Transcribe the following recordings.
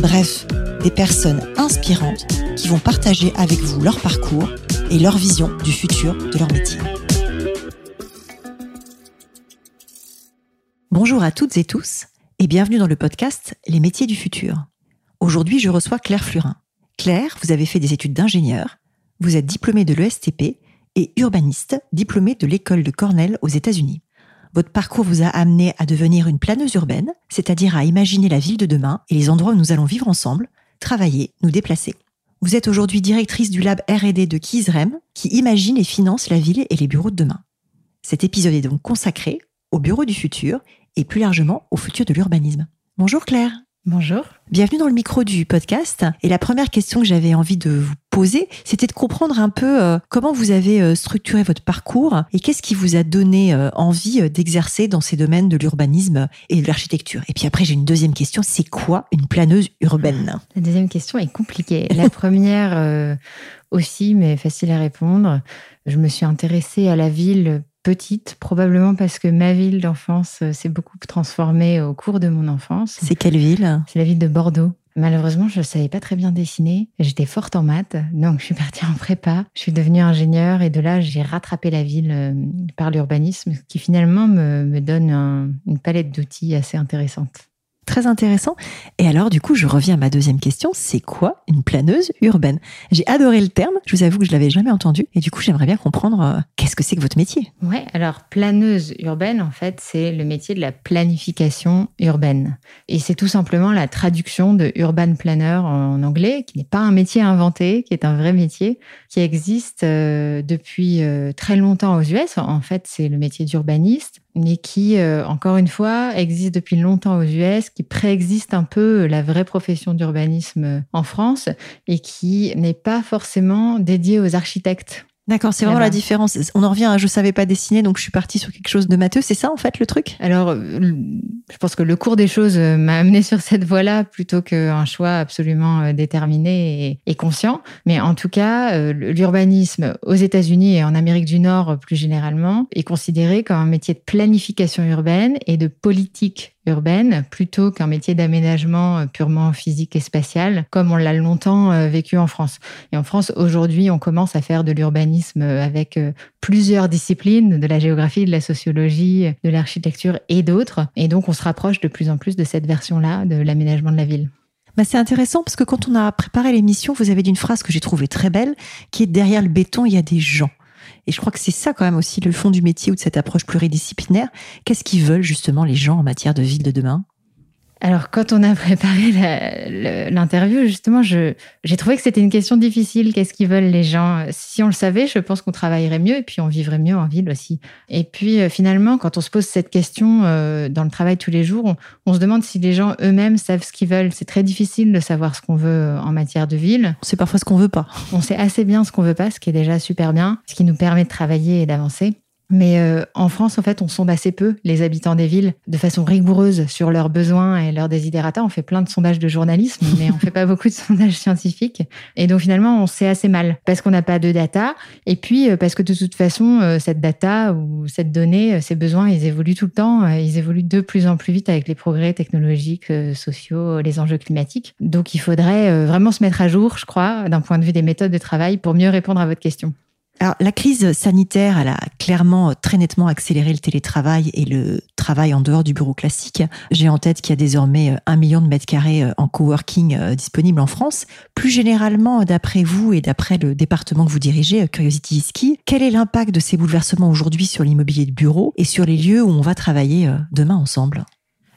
bref, des personnes inspirantes qui vont partager avec vous leur parcours et leur vision du futur de leur métier. Bonjour à toutes et tous et bienvenue dans le podcast Les métiers du futur. Aujourd'hui, je reçois Claire Flurin. Claire, vous avez fait des études d'ingénieur, vous êtes diplômée de l'ESTP et urbaniste, diplômée de l'école de Cornell aux États-Unis. Votre parcours vous a amené à devenir une planeuse urbaine, c'est-à-dire à imaginer la ville de demain et les endroits où nous allons vivre ensemble, travailler, nous déplacer. Vous êtes aujourd'hui directrice du lab R&D de Kizrem, qui imagine et finance la ville et les bureaux de demain. Cet épisode est donc consacré au bureau du futur et plus largement au futur de l'urbanisme. Bonjour Claire. Bonjour. Bienvenue dans le micro du podcast. Et la première question que j'avais envie de vous poser, c'était de comprendre un peu euh, comment vous avez euh, structuré votre parcours et qu'est-ce qui vous a donné euh, envie d'exercer dans ces domaines de l'urbanisme et de l'architecture. Et puis après, j'ai une deuxième question, c'est quoi une planeuse urbaine? La deuxième question est compliquée. La première aussi, mais facile à répondre. Je me suis intéressée à la ville petite, probablement parce que ma ville d'enfance euh, s'est beaucoup transformée au cours de mon enfance. C'est quelle ville? C'est la ville de Bordeaux. Malheureusement, je ne savais pas très bien dessiner. J'étais forte en maths, donc je suis partie en prépa. Je suis devenue ingénieure et de là, j'ai rattrapé la ville euh, par l'urbanisme, qui finalement me, donne une palette d'outils assez intéressante très intéressant. Et alors, du coup, je reviens à ma deuxième question. C'est quoi une planeuse urbaine? J'ai adoré le terme. Je vous avoue que je l'avais jamais entendu. Et du coup, j'aimerais bien comprendre euh, qu'est-ce que c'est que votre métier? Ouais. Alors, planeuse urbaine, en fait, c'est le métier de la planification urbaine. Et c'est tout simplement la traduction de urban planner en anglais, qui n'est pas un métier inventé, qui est un vrai métier, qui existe euh, depuis euh, très longtemps aux US. En fait, c'est le métier d'urbaniste mais qui, euh, encore une fois, existe depuis longtemps aux US, qui préexiste un peu la vraie profession d'urbanisme en France et qui n'est pas forcément dédiée aux architectes. D'accord, c'est vraiment la différence. On en revient à je savais pas dessiner, donc je suis partie sur quelque chose de matheux. C'est ça en fait le truc? Alors, je pense que le cours des choses euh, m'a amené sur cette voie-là plutôt qu'un choix absolument euh, déterminé et, conscient. Mais en tout cas, euh, l'urbanisme aux États-Unis et en Amérique du Nord plus généralement est considéré comme un métier de planification urbaine et de politique urbaine plutôt qu'un métier d'aménagement euh, purement physique et spatial, comme on l'a longtemps euh, vécu en France. Et en France, aujourd'hui, on commence à faire de l'urbanisme euh, avec plusieurs disciplines, de la géographie, de la sociologie, de l'architecture et d'autres. Et donc, on se rapproche de plus en plus de cette version-là de l'aménagement de la ville. Bah c'est intéressant parce que quand on a préparé l'émission, vous avez dit une phrase que j'ai trouvée très belle, qui est derrière le béton, il y a des gens. Et je crois que c'est ça quand même aussi le fond du métier ou de cette approche pluridisciplinaire. Qu'est-ce qu'ils veulent justement les gens en matière de ville de demain? Alors, quand on a préparé l'interview, justement, j'ai trouvé que c'était une question difficile. Qu'est-ce qu'ils veulent les gens? Si on le savait, je pense qu'on travaillerait mieux et puis on vivrait mieux en ville aussi. Et puis, euh, finalement, quand on se pose cette question euh, dans le travail tous les jours, on, se demande si les gens eux-mêmes savent ce qu'ils veulent. C'est très difficile de savoir ce qu'on veut euh, en matière de ville. C'est parfois ce qu'on veut pas. On sait assez bien ce qu'on veut pas, ce qui est déjà super bien, ce qui nous permet de travailler et d'avancer. Mais euh, en France, en fait, on sonde assez peu les habitants des villes de façon rigoureuse sur leurs besoins et leurs désidérata. On fait plein de sondages de journalisme, mais on fait pas beaucoup de sondages scientifiques. Et donc finalement, on sait assez mal parce qu'on n'a pas de data. Et puis euh, parce que de toute façon, euh, cette data ou cette donnée, ces besoins, ils évoluent tout le temps. Ils évoluent de plus en plus vite avec les progrès technologiques, sociaux, les enjeux climatiques. Donc il faudrait vraiment se mettre à jour, je crois, d'un point de vue des méthodes de travail pour mieux répondre à votre question. Alors, la crise sanitaire, elle a clairement très nettement accéléré le télétravail et le travail en dehors du bureau classique. J'ai en tête qu'il y a désormais euh, un million de mètres carrés euh, en coworking euh, disponibles en France. Plus généralement, d'après vous et d'après le département que vous dirigez, Curiosity Ski, quel est l'impact de ces bouleversements aujourd'hui sur l'immobilier de bureau et sur les lieux où on va travailler demain ensemble?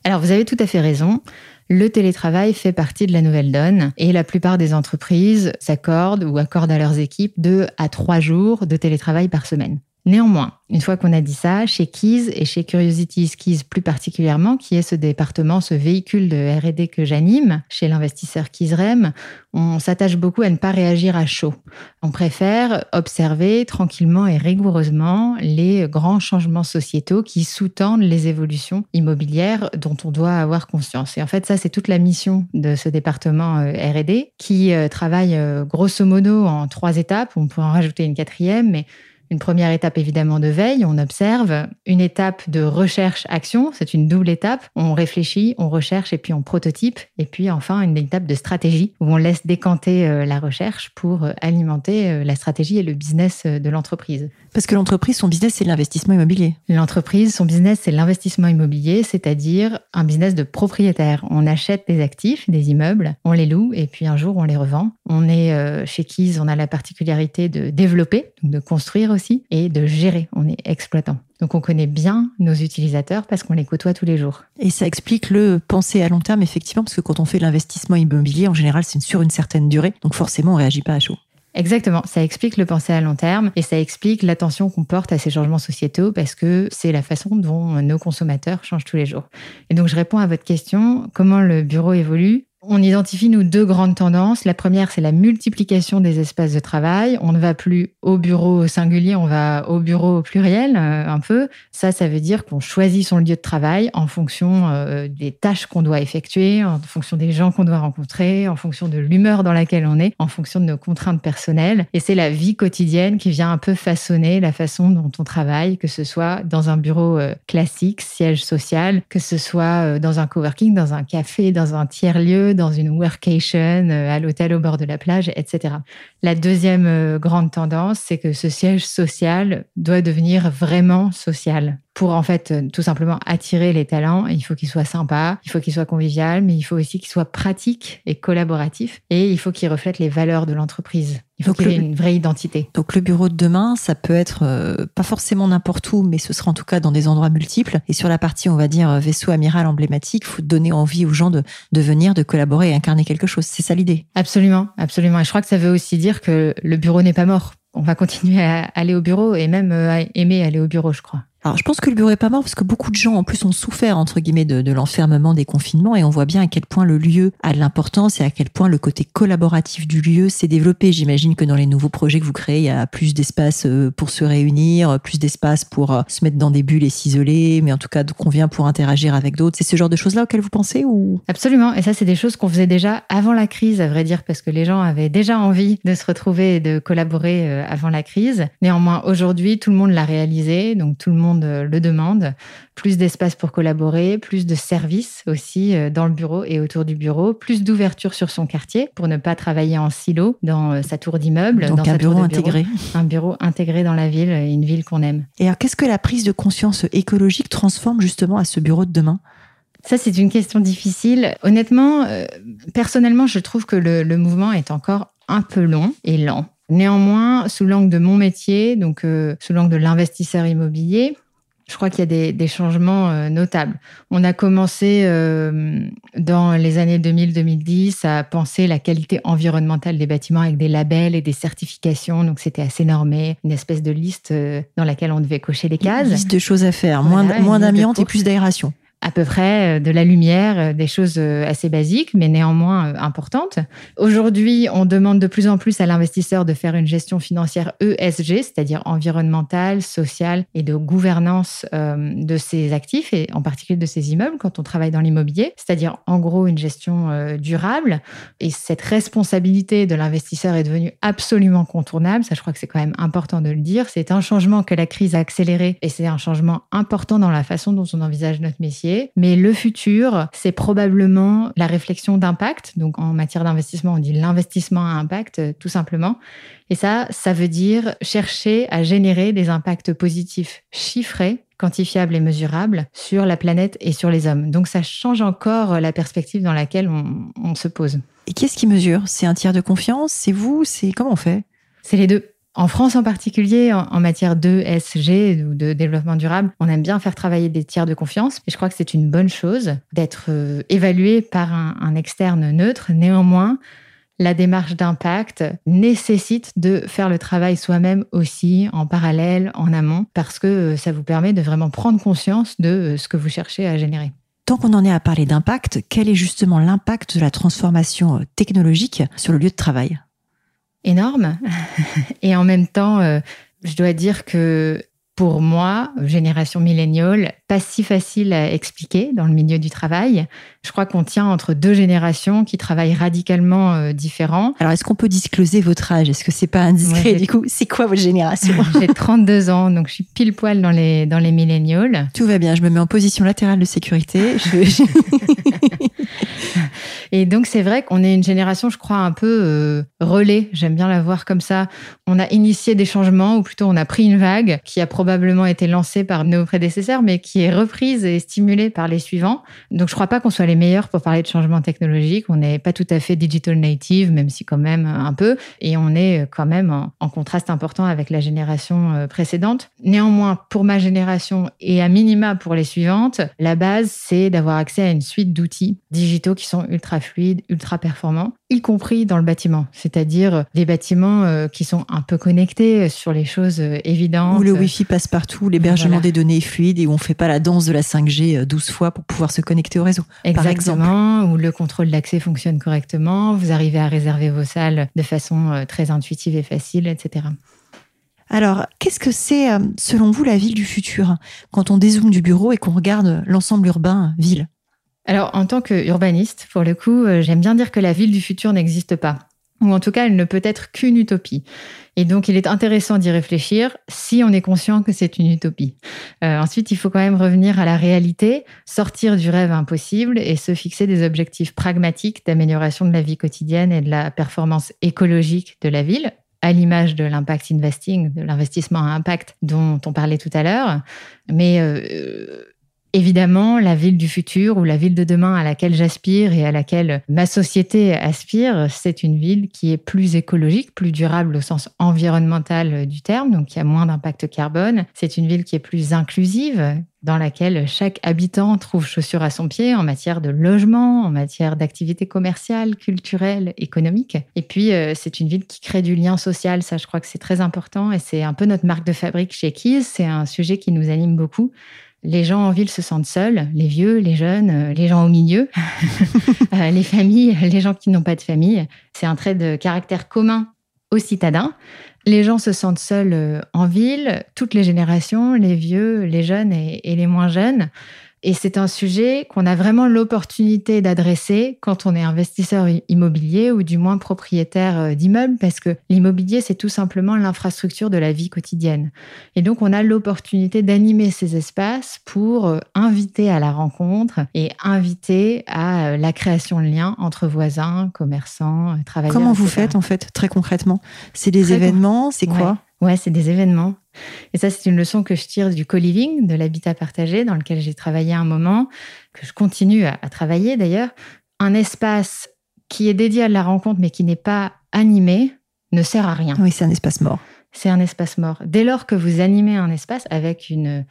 Alors, vous avez tout à fait raison le télétravail fait partie de la nouvelle donne et la plupart des entreprises s'accordent ou accordent à leurs équipes deux à trois jours de télétravail par semaine. Néanmoins, une fois qu'on a dit ça, chez Keys et chez Curiosity Keys plus particulièrement, qui est ce département, ce véhicule de R&D que j'anime, chez l'investisseur Keysrem, on s'attache beaucoup à ne pas réagir à chaud. On préfère observer tranquillement et rigoureusement les grands changements sociétaux qui sous-tendent les évolutions immobilières dont on doit avoir conscience. Et en fait, ça, c'est toute la mission de ce département euh, R&D qui euh, travaille euh, grosso modo en trois étapes. On pourrait en rajouter une quatrième, mais une première étape évidemment de veille, on observe. Une étape de recherche-action, c'est une double étape. On réfléchit, on recherche et puis on prototype. Et puis enfin une étape de stratégie où on laisse décanter euh, la recherche pour euh, alimenter euh, la stratégie et le business de l'entreprise. Parce que l'entreprise, son business, c'est l'investissement immobilier. L'entreprise, son business, c'est l'investissement immobilier, c'est-à-dire un business de propriétaire. On achète des actifs, des immeubles, on les loue et puis un jour on les revend. On est chez Keys, on a la particularité de développer, de construire et de gérer. On est exploitant. Donc on connaît bien nos utilisateurs parce qu'on les côtoie tous les jours. Et ça explique le penser à long terme, effectivement, parce que quand on fait l'investissement immobilier, en général, c'est sur une certaine durée. Donc forcément, on ne réagit pas à chaud. Exactement, ça explique le penser à long terme et ça explique l'attention qu'on porte à ces changements sociétaux parce que c'est la façon dont nos consommateurs changent tous les jours. Et donc je réponds à votre question, comment le bureau évolue? On identifie, nous, deux grandes tendances. La première, c'est la multiplication des espaces de travail. On ne va plus au bureau au singulier, on va au bureau au pluriel, euh, un peu. Ça, ça veut dire qu'on choisit son lieu de travail en fonction euh, des tâches qu'on doit effectuer, en fonction des gens qu'on doit rencontrer, en fonction de l'humeur dans laquelle on est, en fonction de nos contraintes personnelles. Et c'est la vie quotidienne qui vient un peu façonner la façon dont on travaille, que ce soit dans un bureau euh, classique, siège social, que ce soit dans un coworking, dans un café, dans un tiers-lieu dans une workation, euh, à l'hôtel au bord de la plage, etc. La deuxième euh, grande tendance, c'est que ce siège social doit devenir vraiment social pour en fait euh, tout simplement attirer les talents, il faut qu'il soit sympa, il faut qu'il soit convivial, mais il faut aussi qu'il soit pratique et collaboratif et il faut qu'il reflète les valeurs de l'entreprise. Il faut qu'il ait une vraie identité. Donc le bureau de demain, ça peut être euh, pas forcément n'importe où, mais ce sera en tout cas dans des endroits multiples. Et sur la partie, on va dire, vaisseau amiral emblématique, il faut donner envie aux gens de, de venir, de collaborer et incarner quelque chose. C'est ça l'idée. Absolument, absolument. Et je crois que ça veut aussi dire que le bureau n'est pas mort. On va continuer à aller au bureau et même euh, à aimer aller au bureau, je crois. Alors, je pense que le bureau est pas mort parce que beaucoup de gens, en plus, ont souffert, entre guillemets, de, l'enfermement, des confinements, et on voit bien à quel point le lieu a de l'importance et à quel point le côté collaboratif du lieu s'est développé. J'imagine que dans les nouveaux projets que vous créez, il y a plus d'espace euh, pour se réunir, plus d'espace pour euh, se mettre dans des bulles et s'isoler, mais en tout cas, qu'on vient pour interagir avec d'autres. C'est ce genre de choses-là auxquelles vous pensez ou? Absolument. Et ça, c'est des choses qu'on faisait déjà avant la crise, à vrai dire, parce que les gens avaient déjà envie de se retrouver et de collaborer euh, avant la crise. Néanmoins, aujourd'hui, tout le monde l'a réalisé, donc tout le monde le demande plus d'espace pour collaborer, plus de services aussi euh, dans le bureau et autour du bureau, plus d'ouverture sur son quartier pour ne pas travailler en silo dans euh, sa tour d'immeuble. Donc dans un bureau intégré. Un bureau intégré dans la ville, une ville qu'on aime. Et alors qu'est-ce que la prise de conscience écologique transforme justement à ce bureau de demain? Ça, c'est une question difficile. Honnêtement, euh, personnellement, je trouve que le, mouvement est encore un peu long et lent. Néanmoins, sous l'angle de mon métier, donc sous l'angle de l'investisseur immobilier, je crois qu'il y a des, changements euh, notables. On a commencé euh, dans les années 2000-2010 à penser la qualité environnementale des bâtiments avec des labels et des certifications. Donc c'était assez normé, une espèce de liste euh, dans laquelle on devait cocher les cases. Une liste de choses à faire, moins, moins d'amiante et plus d'aération à peu près euh, de la lumière, euh, des choses euh, assez basiques, mais néanmoins importantes. Aujourd'hui, on demande de plus en plus à l'investisseur de faire une gestion financière ESG, c'est-à-dire environnementale, sociale et de gouvernance de ses actifs, et en particulier de ses immeubles quand on travaille dans l'immobilier, c'est-à-dire en gros une gestion durable. Et cette responsabilité de l'investisseur est devenue absolument contournable, ça je crois que c'est quand même important de le dire. C'est un changement que la crise a accéléré et c'est un changement important dans la façon dont on envisage notre métier mais le futur, c'est probablement la réflexion d'impact. Donc en matière d'investissement, on dit l'investissement à impact, euh, tout simplement. Et ça, ça veut dire chercher à générer des impacts positifs chiffrés quantifiables et mesurables sur la planète et sur les hommes. Donc ça change encore la perspective dans laquelle on, on se pose. Et qu'est-ce qui mesure? C'est un tiers de confiance? C'est vous? C'est comment on fait? C'est les deux. En France en particulier, en, matière d'ESG ou de développement durable, on aime bien faire travailler des tiers de confiance. Et je crois que c'est une bonne chose d'être euh, évalué par un, un externe neutre. Néanmoins, la démarche d'impact nécessite de faire le travail soi-même aussi en parallèle, en amont, parce que ça vous permet de vraiment prendre conscience de ce que vous cherchez à générer. Tant qu'on en est à parler d'impact, quel est justement l'impact de la transformation euh, technologique sur le lieu de travail? Énorme. Et en même temps, euh, je dois dire que pour moi, génération milléniale, pas si facile à expliquer dans le milieu du travail. Je crois qu'on tient entre deux générations qui travaillent radicalement euh, différents. Alors, est-ce qu'on peut discloser votre âge? Est-ce que c'est pas indiscret Du coup, c'est quoi votre génération? J'ai 32 ans, donc je suis pile poil dans les, dans les millénials. Tout va bien, je me mets en position latérale de sécurité. Et donc, c'est vrai qu'on est une génération, je crois, un peu euh, relais. J'aime bien la voir comme ça. On a initié des changements, ou plutôt on a pris une vague qui a probablement été lancée par nos prédécesseurs, mais qui est reprise et stimulée par les suivants. Donc, je crois pas qu'on soit les meilleurs pour parler de changement technologique. On n'est pas tout à fait digital native, même si quand même un peu. Et on est quand même en, en contraste important avec la génération euh, précédente. Néanmoins, pour ma génération et à minima pour les suivantes, la base, c'est d'avoir accès à une suite d'outils digitaux qui sont ultra fluides, ultra performants, y compris dans le bâtiment, c'est-à-dire les bâtiments euh, qui sont un peu connectés sur les choses euh, évidentes. Où le Wi-Fi passe partout, l'hébergement des données est fluide et où on ne fait pas la danse de la 5G 12 euh, fois pour pouvoir se connecter au réseau. Exactement, où le contrôle d'accès fonctionne correctement, vous arrivez à réserver vos salles de façon très intuitive et facile, etc. Alors, qu'est-ce que c'est, selon vous, la ville du futur? Quand on dézoome du bureau et qu'on regarde l'ensemble urbain ville? Alors, en tant qu'urbaniste, pour le coup, euh, j'aime bien dire que la ville du futur n'existe pas. Ou en tout cas, elle ne peut être qu'une utopie. Et donc, il est intéressant d'y réfléchir si on est conscient que c'est une utopie. Euh, ensuite, il faut quand même revenir à la réalité, sortir du rêve impossible et se fixer des objectifs pragmatiques d'amélioration de la vie quotidienne et de la performance écologique de la ville, à l'image de l'impact investing, de l'investissement à impact dont on parlait tout à l'heure. Mais euh, Évidemment, la ville du futur ou la ville de demain à laquelle j'aspire et à laquelle ma société aspire, c'est une ville qui est plus écologique, plus durable au sens environnemental du terme, donc qui a moins d'impact carbone. C'est une ville qui est plus inclusive, dans laquelle chaque habitant trouve chaussure à son pied en matière de logement, en matière d'activité commerciale, culturelle, économique. Et puis, euh, c'est une ville qui crée du lien social. Ça, je crois que c'est très important et c'est un peu notre marque de fabrique chez Keys. C'est un sujet qui nous anime beaucoup les gens en ville se sentent seuls, les vieux, les jeunes, euh, les gens au milieu, euh, les familles, les gens qui n'ont pas de famille. C'est un trait de caractère commun aux citadins. Les gens se sentent seuls euh, en ville, toutes les générations, les vieux, les jeunes et les moins jeunes. Et c'est un sujet qu'on a vraiment l'opportunité d'adresser quand on est investisseur immobilier ou du moins propriétaire euh, d'immeubles, parce que l'immobilier, c'est tout simplement l'infrastructure de la vie quotidienne. Et donc, on a l'opportunité d'animer ces espaces pour euh, inviter à la rencontre et inviter à euh, la création de liens entre voisins, commerçants, travailleurs. Comment vous faites, en fait, très concrètement? C'est des événements? C'est quoi? Ouais, c'est des événements. Et ça, c'est une leçon que je tire du co-living, de l'habitat partagé, dans lequel j'ai travaillé un moment, que je continue à, travailler d'ailleurs. Un espace qui est dédié à la rencontre, mais qui n'est pas animé, ne sert à rien. Oui, c'est un espace mort. C'est un espace mort. Dès lors que vous animez un espace avec une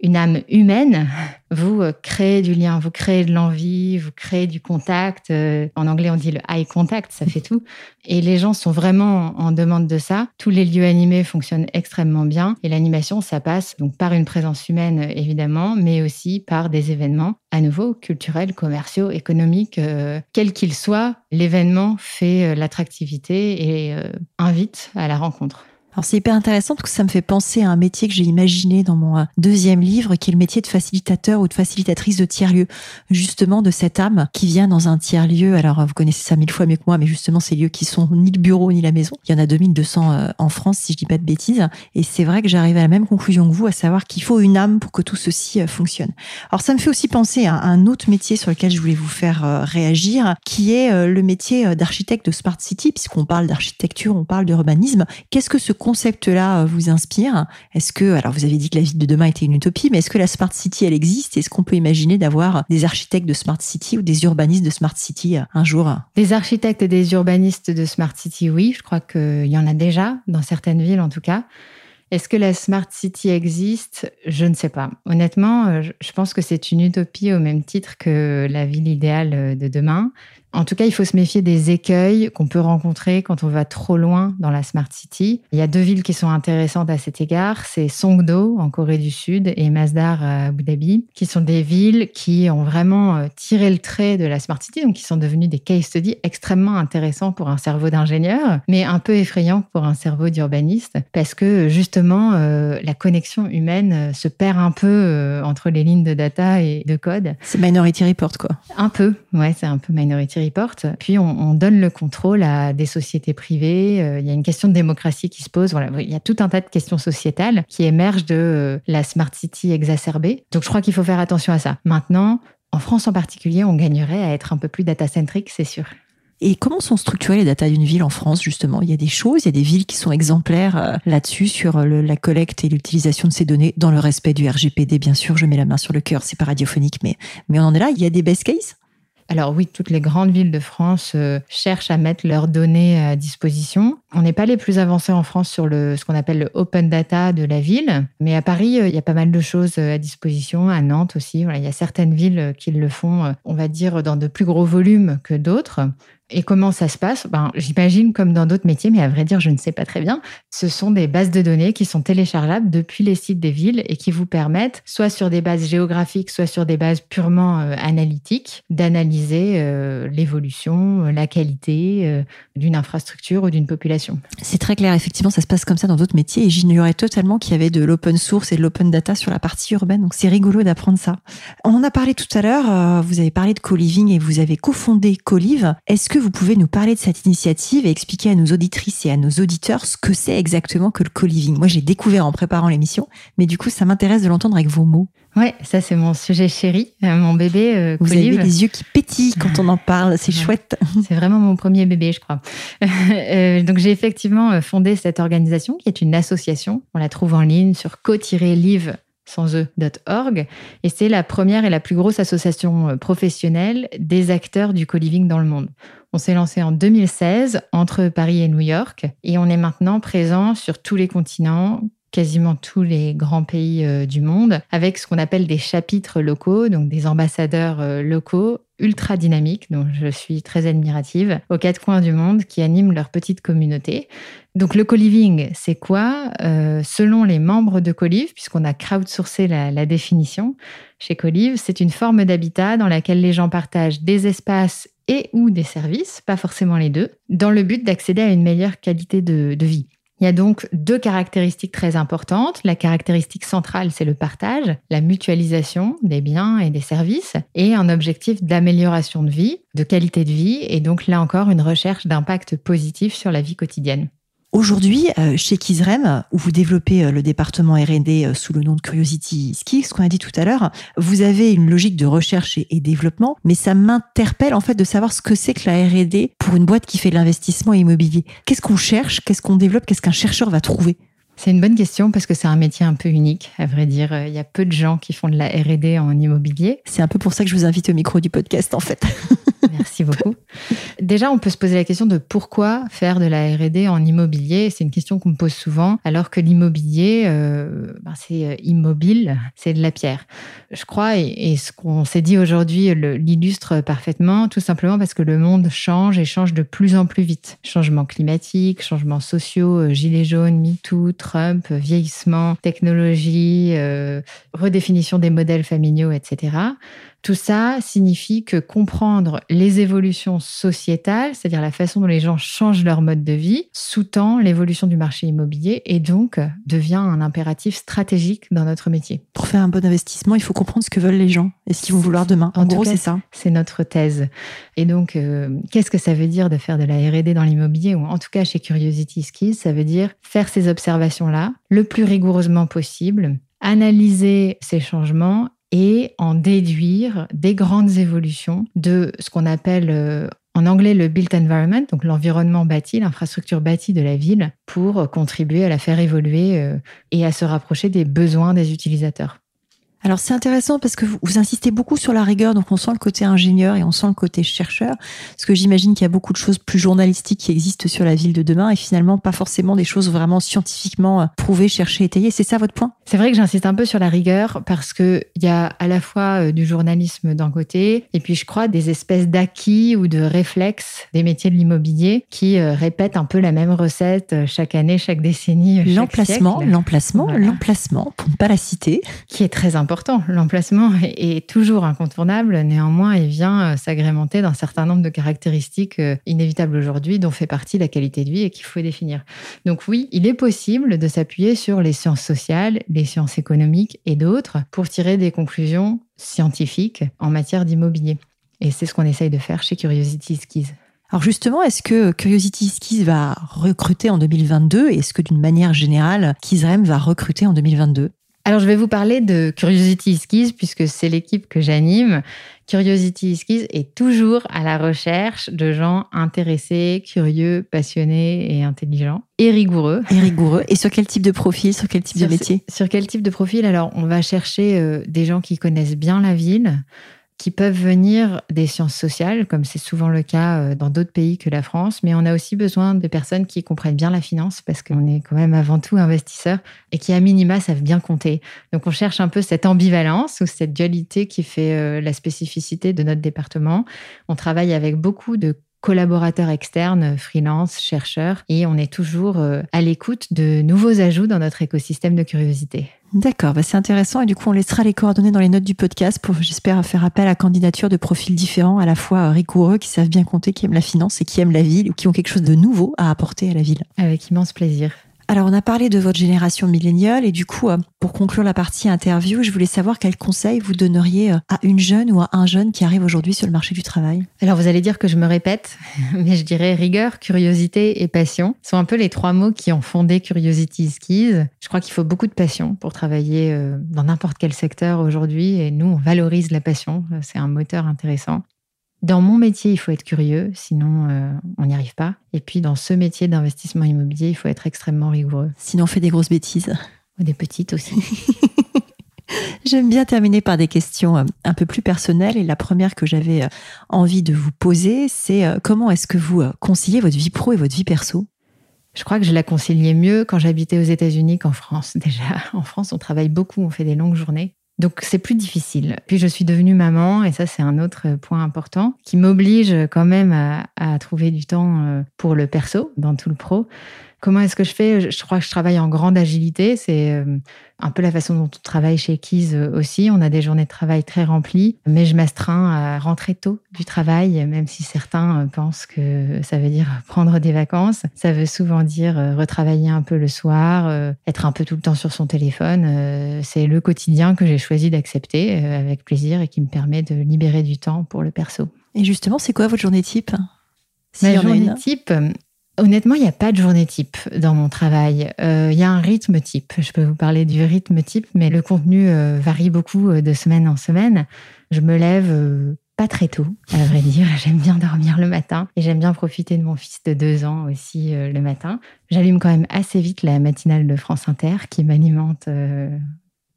une âme humaine, vous euh, créez du lien, vous créez de l'envie, vous créez du contact. Euh, en anglais, on dit le eye contact, ça fait tout. Et les gens sont vraiment en demande de ça. Tous les lieux animés fonctionnent extrêmement bien. Et l'animation, ça passe donc par une présence humaine, évidemment, mais aussi par des événements, à nouveau, culturels, commerciaux, économiques, euh, quels qu'ils soient. L'événement fait l'attractivité et invite à la rencontre. Alors c'est hyper intéressant parce que ça me fait penser à un métier que j'ai imaginé dans mon euh, deuxième livre, qui est le métier de facilitateur ou de facilitatrice de tiers-lieu. Justement, de cette âme qui vient dans un tiers-lieu. Alors, vous connaissez ça mille fois mieux que moi, mais justement, ces lieux qui sont ni le bureau ni la maison. Il y en a 2200 euh, en France, si je dis pas de bêtises. Et c'est vrai que j'arrive à la même conclusion que vous, à savoir qu'il faut une âme pour que tout ceci euh, fonctionne. Alors, ça me fait aussi penser à un autre métier sur lequel je voulais vous faire réagir, qui est le métier d'architecte de Smart City, puisqu'on parle d'architecture, on parle d'urbanisme. Qu'est-ce que ce concept-là euh, vous inspire. Est-ce que, alors vous avez dit que la ville de demain était une utopie, mais est-ce que la Smart City, elle existe? Est-ce qu'on peut imaginer d'avoir des architectes de Smart City ou des urbanistes de Smart City euh, un jour? Des architectes et des urbanistes de Smart City, oui, je crois qu'il y en a déjà, dans certaines villes en tout cas. Est-ce que la Smart City existe? Je ne sais pas. Honnêtement, euh, je pense que c'est une utopie au même titre que la ville idéale de demain En tout cas, il faut se méfier des écueils qu'on peut rencontrer quand on va trop loin dans la Smart City. Il y a deux villes qui sont intéressantes à cet égard. C'est Songdo en Corée du Sud et Masdar à Abu Dhabi, qui sont des villes qui ont vraiment euh, tiré le trait de la Smart City, donc qui sont devenues des case studies extrêmement intéressants pour un cerveau d'ingénieur, mais un peu effrayants pour un cerveau d'urbaniste, parce que justement, euh, la connexion humaine euh, se perd un peu entre les lignes de data et de code. C'est Minority Report, quoi. Un peu, ouais, c'est un peu Minority Report. Puis on, donne le contrôle à des sociétés privées. Il y a une question de démocratie qui se pose. Voilà, il y a tout un tas de questions sociétales qui émergent de la Smart City exacerbée. Donc je crois qu'il faut faire attention à ça. Maintenant, en France en particulier, on gagnerait à être un peu plus data-centric, c'est sûr. Et comment sont structurées les datas d'une ville en France, justement? Il y a des choses, il y a des villes qui sont exemplaires euh, là-dessus, sur euh, la collecte et l'utilisation de ces données, dans le respect du RGPD, bien sûr, je mets la main sur le cœur, c'est pas radiophonique, mais, mais on en est là. Il y a des best cases? Alors oui, toutes les grandes villes de France euh, cherchent à mettre leurs données à disposition. On n'est pas les plus avancés en France sur ce qu'on appelle le open data de la ville, mais à Paris, euh, il y a pas mal de choses euh, à disposition, à Nantes aussi. il y a certaines villes qui le font, on va dire, dans de plus gros volumes que d'autres. Et comment ça se passe? Ben, J'imagine comme dans d'autres métiers, mais à vrai dire, je ne sais pas très bien. Ce sont des bases de données qui sont téléchargeables depuis les sites des villes et qui vous permettent, soit sur des bases géographiques, soit sur des bases purement euh, analytiques, d'analyser euh, l'évolution, euh, la qualité d'une infrastructure ou d'une population. C'est très clair, effectivement, ça se passe comme ça dans d'autres métiers et j'ignorais totalement qu'il y avait de l'open source et de l'open data sur la partie urbaine, donc c'est rigolo d'apprendre ça. On en a parlé tout à l'heure, vous avez parlé de co-living et vous avez cofondé Colive. Est-ce que vous pouvez nous parler de cette initiative et expliquer à nos auditrices et à nos auditeurs ce que c'est exactement que le co-living Moi, j'ai découvert en préparant l'émission, mais du coup, ça m'intéresse de l'entendre avec vos mots. Ouais, ça c'est mon sujet chéri, euh, mon bébé. Euh, vous avez les yeux qui pétillent quand on en parle, c'est chouette. C'est vraiment mon premier bébé, je crois. Euh, donc j'ai effectivement fondé cette organisation qui est une association. On la trouve en ligne sur co-live sans eux.org. Et c'est la première et la plus grosse association professionnelle des acteurs du co-living dans le monde. On s'est lancé en 2016 entre Paris et New York et on est maintenant présent sur tous les continents, quasiment tous les grands pays euh, du monde, avec ce qu'on appelle des chapitres locaux, donc des ambassadeurs euh, locaux ultra dynamiques, dont je suis très admirative, aux quatre coins du monde, qui animent leur petite communauté. Donc le co-living, c'est quoi? Euh, Selon les membres de Colive, puisqu'on a crowdsourcé la, la définition chez Colive, c'est une forme d'habitat dans laquelle les gens partagent des espaces et ou des services, pas forcément les deux, dans le but d'accéder à une meilleure qualité de, vie. Il y a donc deux caractéristiques très importantes. La caractéristique centrale, c'est le partage, la mutualisation des biens et des services, et un objectif d'amélioration de vie, de qualité de vie, et donc là encore une recherche d'impact positif sur la vie quotidienne. Aujourd'hui, euh, chez Kizrem, où vous développez euh, le département R&D euh, sous le nom de Curiosity Ski, ce qu'on a dit tout à l'heure, vous avez une logique de recherche et, développement, mais ça m'interpelle en fait de savoir ce que c'est que la R&D pour une boîte qui fait de l'investissement immobilier. Qu'est-ce qu'on cherche? Qu'est-ce qu'on développe? Qu'est-ce qu'un chercheur va trouver? C'est une bonne question parce que c'est un métier un peu unique, à vrai dire. Il y a peu de gens qui font de la R&D en immobilier. C'est un peu pour ça que je vous invite au micro du podcast, en fait. Merci beaucoup. Déjà, on peut se poser la question de pourquoi faire de la R&D en immobilier. C'est une question qu'on me pose souvent, alors que l'immobilier, euh, ben c'est euh, immobile, c'est de la pierre. Je crois, et, ce qu'on s'est dit aujourd'hui l'illustre parfaitement, tout simplement parce que le monde change et change de plus en plus vite. Changement climatique, changements sociaux, euh, gilets jaunes, MeToo, Trump, vieillissement, technologie, redéfinition des modèles familiaux, etc. Tout ça signifie que comprendre les évolutions sociétales, c'est-à-dire la façon dont les gens changent leur mode de vie, sous-tend l'évolution du marché immobilier et donc devient un impératif stratégique dans notre métier. Pour faire un bon investissement, il faut comprendre ce que veulent les gens et ce qu'ils vont vouloir demain. En, gros, c'est ça. C'est notre thèse. Et donc, euh, qu'est-ce que ça veut dire de faire de la R&D dans l'immobilier ou en tout cas chez Curiosity Skis Ça veut dire faire ces observations-là le plus rigoureusement possible, analyser ces changements et en déduire des grandes évolutions de ce qu'on appelle euh, en anglais le built environment, donc l'environnement bâti, l'infrastructure bâtie de la ville, pour contribuer à la faire évoluer euh, et à se rapprocher des besoins des utilisateurs. Alors c'est intéressant parce que vous, insistez beaucoup sur la rigueur, donc on sent le côté ingénieur et on sent le côté chercheur, parce que j'imagine qu'il y a beaucoup de choses plus journalistiques qui existent sur la ville de demain et finalement pas forcément des choses vraiment scientifiquement euh, prouvées, cherchées, étayées. C'est ça votre point? C'est vrai que j'insiste un peu sur la rigueur parce que il y a à la fois euh, du journalisme d'un côté et puis je crois des espèces d'acquis ou de réflexes des métiers de l'immobilier qui euh, répètent un peu la même recette chaque année, chaque décennie. L'emplacement, l'emplacement, l'emplacement, pour ne pas la citer, qui est très important L'emplacement est, toujours incontournable. Néanmoins, il vient euh, s'agrémenter d'un certain nombre de caractéristiques euh, inévitables aujourd'hui, dont fait partie la qualité de vie et qu'il faut définir. Donc oui, il est possible de s'appuyer sur les sciences sociales, les sciences économiques et d'autres pour tirer des conclusions scientifiques en matière d'immobilier. Et c'est ce qu'on essaye de faire chez Curiosity Skis. Alors justement, est-ce que Curiosity Skis va recruter en 2022 et est-ce que d'une manière générale, Kizrem va recruter en 2022 alors, je vais vous parler de Curiosity Skis puisque c'est l'équipe que j'anime. Curiosity Skis est toujours à la recherche de gens intéressés, curieux, passionnés et intelligents et rigoureux. Et rigoureux. Et sur quel type de profil, sur quel type de métier? Sur quel type de profil? Alors, on va chercher euh, des gens qui connaissent bien la ville, qui peuvent venir des sciences sociales, comme c'est souvent le cas euh, dans d'autres pays que la France, mais on a aussi besoin de personnes qui comprennent bien la finance, parce qu'on est quand même avant tout investisseurs, et qui à minima savent bien compter. Donc on cherche un peu cette ambivalence ou cette dualité qui fait euh, la spécificité de notre département. On travaille avec beaucoup de collaborateurs externes, freelance, chercheurs, et on est toujours euh, à l'écoute de nouveaux ajouts dans notre écosystème de curiosité. D'accord, bah c'est intéressant et du coup on laissera les coordonnées dans les notes du podcast pour j'espère faire appel à candidature de profils différents, à la fois rigoureux, qui savent bien compter, qui aiment la finance et qui aiment la ville ou qui ont quelque chose de nouveau à apporter à la ville. Avec immense plaisir. Alors, on a parlé de votre génération milléniale et du coup, euh, pour conclure la partie interview, je voulais savoir quels conseils vous donneriez euh, à une jeune ou à un jeune qui arrive aujourd'hui sur le marché du travail. Alors, vous allez dire que je me répète, mais je dirais rigueur, curiosité et passion sont un peu les trois mots qui ont fondé Curiosity Skis. Je crois qu'il faut beaucoup de passion pour travailler euh, dans n'importe quel secteur aujourd'hui et nous, on valorise la passion. C'est un moteur intéressant. Dans mon métier, il faut être curieux, sinon euh, on n'y arrive pas. Et puis dans ce métier d'investissement immobilier, il faut être extrêmement rigoureux. Sinon on fait des grosses bêtises. Ou des petites aussi. J'aime bien terminer par des questions euh, un peu plus personnelles. Et la première que j'avais euh, envie de vous poser, c'est comment est-ce que vous conciliez votre vie pro et votre vie perso? Je crois que je la conciliais mieux quand j'habitais aux États-Unis qu'en France. Déjà, en France, on travaille beaucoup, on fait des longues journées. Donc c'est plus difficile. Puis je suis devenue maman et ça c'est un autre point important qui m'oblige quand même à, à, trouver du temps euh, pour le perso dans tout le pro. Comment est-ce que je fais? Je crois que je travaille en grande agilité. C'est euh, un peu la façon dont on travaille chez Keys euh, aussi. On a des journées de travail très remplies, mais je m'astreins à rentrer tôt du travail, même si certains euh, pensent que ça veut dire prendre des vacances. Ça veut souvent dire retravailler un peu le soir, être un peu tout le temps sur son téléphone. C'est le quotidien que j'ai choisi d'accepter avec plaisir et qui me permet de libérer du temps pour le perso. Et justement, c'est quoi votre journée type? Ma journée type, Honnêtement, il n'y a pas de journée type dans mon travail. Euh, il y a un rythme type. Je peux vous parler du rythme type, mais le contenu euh, varie beaucoup euh, de semaine en semaine. Je me lève pas très tôt, à vrai dire. J'aime bien dormir le matin et j'aime bien profiter de mon fils de deux ans aussi le matin. J'allume quand même assez vite la matinale de France Inter qui m'alimente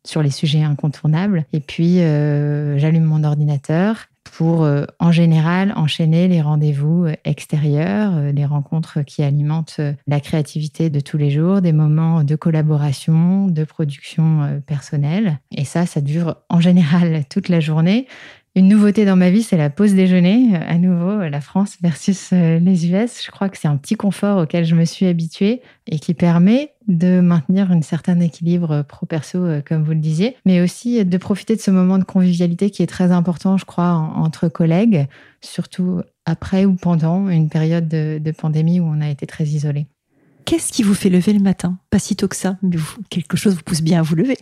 sur les sujets incontournables. Et puis, j'allume mon ordinateur pour, euh, en général, enchaîner les rendez-vous euh, extérieurs, euh, les rencontres qui alimentent la créativité de tous les jours, des moments de collaboration, de production personnelle. Et ça, ça dure en général toute la journée. Une nouveauté dans ma vie, c'est la pause déjeuner. À nouveau, la France versus les US. Je crois que c'est un petit confort auquel je me suis habituée et qui permet de maintenir un certain équilibre pro-perso, euh, comme vous le disiez, mais aussi de profiter de ce moment de convivialité qui est très important, je crois, entre collègues, surtout après ou pendant une période de, pandémie où on a été très isolés. Qu'est-ce qui vous fait lever le matin? Pas si tôt que ça, mais quelque chose vous pousse bien à vous lever.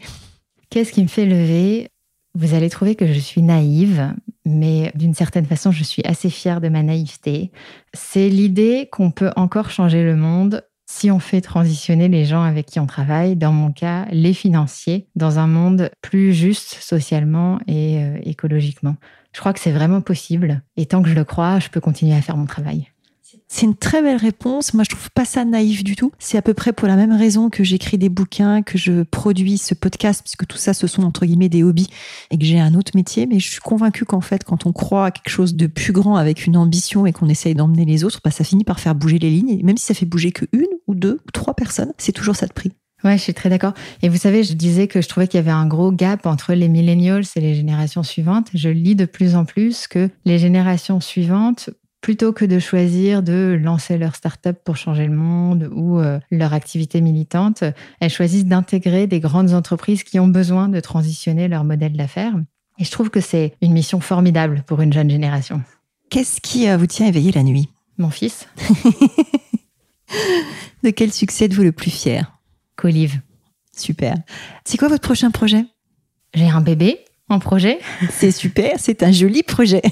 Qu'est-ce qui me fait lever? Vous allez trouver que je suis naïve, mais d'une certaine façon, je suis assez fière de ma naïveté. C'est l'idée qu'on peut encore changer le monde si on fait transitionner les gens avec qui on travaille, dans mon cas, les financiers, dans un monde plus juste socialement et euh, écologiquement. Je crois que c'est vraiment possible. Et tant que je le crois, je peux continuer à faire mon travail. C'est une très belle réponse. Moi, je trouve pas ça naïf du tout. C'est à peu près pour la même raison que j'écris des bouquins, que je produis ce podcast, puisque tout ça, ce sont entre guillemets des hobbies et que j'ai un autre métier. Mais je suis convaincue qu'en fait, quand on croit à quelque chose de plus grand avec une ambition et qu'on essaye d'emmener les autres, bah, ça finit par faire bouger les lignes. Et même si ça fait bouger que une ou deux ou trois personnes, c'est toujours ça de prix. Ouais, je suis très d'accord. Et vous savez, je disais que je trouvais qu'il y avait un gros gap entre les millennials et les générations suivantes. Je lis de plus en plus que les générations suivantes plutôt que de choisir de lancer leur start-up pour changer le monde ou euh, leur activité militante, elles choisissent d'intégrer des grandes entreprises qui ont besoin de transitionner leur modèle d'affaires. Et je trouve que c'est une mission formidable pour une jeune génération. Qu'est-ce qui euh, vous tient éveillé la nuit? Mon fils. de quel succès êtes-vous le plus fier? Colive. Super. C'est quoi votre prochain projet? J'ai un bébé en projet. C'est super, c'est un joli projet.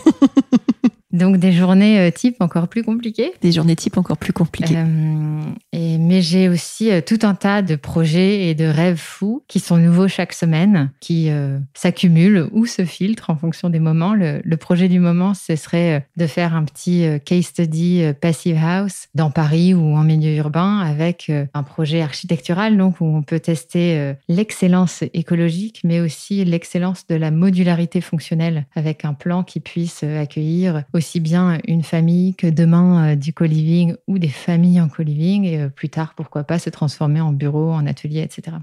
Donc des journées euh, type encore plus compliquées. Des journées type encore plus compliquées. Euh, et, mais j'ai aussi euh, tout un tas de projets et de rêves fous qui sont nouveaux chaque semaine, qui s'accumulent ou se filtrent en fonction des moments. Le, le, projet du moment, ce serait de faire un petit case study Passive House dans Paris ou en milieu urbain avec un projet architectural donc où on peut tester l'excellence écologique mais aussi l'excellence de la modularité fonctionnelle avec un plan qui puisse accueillir aussi aussi bien une famille que demain euh, du co-living ou des familles en co-living et euh, plus tard, pourquoi pas, se transformer en bureau, en atelier, etc.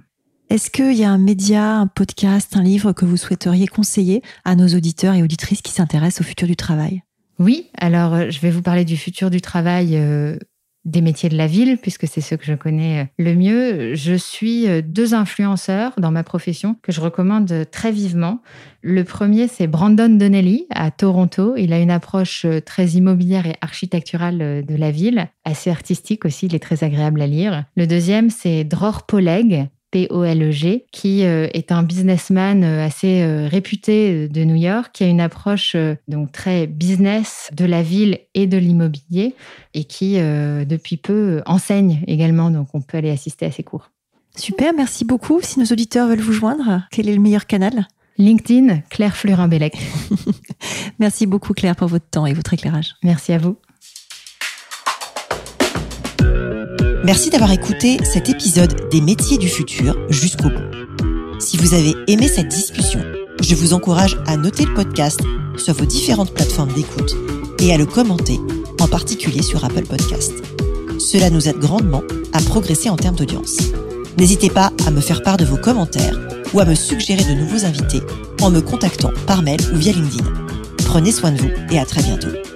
Est-ce qu'il y a un média, un podcast, un livre que vous souhaiteriez conseiller à nos auditeurs et auditrices qui s'intéressent au futur du travail? Oui, alors euh, je vais vous parler du futur du travail des métiers de la ville, puisque c'est ce que je connais euh, le mieux. Je suis euh, deux influenceurs dans ma profession que je recommande très vivement. Le premier, c'est Brandon Donnelly à Toronto. Il a une approche euh, très immobilière et architecturale de la ville, assez artistique aussi, il est très agréable à lire. Le deuxième, c'est Dror Poleg P-O-L-E-G, qui euh, est un businessman euh, assez euh, réputé de New York, qui a une approche donc très business de la ville et de l'immobilier, et qui depuis peu enseigne également. Donc on peut aller assister à ses cours. Super, merci beaucoup. Si nos auditeurs veulent vous joindre, quel est le meilleur canal? LinkedIn, Claire Fleurin-Bellec. merci beaucoup Claire pour votre temps et votre éclairage. Merci à vous. Merci d'avoir écouté cet épisode des métiers du futur jusqu'au bout. Si vous avez aimé cette discussion, je vous encourage à noter le podcast sur vos différentes plateformes d'écoute et à le commenter, en particulier sur Apple Podcast. Cela nous aide grandement à progresser en termes d'audience. N'hésitez pas à me faire part de vos commentaires ou à me suggérer de nouveaux invités en me contactant par mail ou via LinkedIn. Prenez soin de vous et à très bientôt.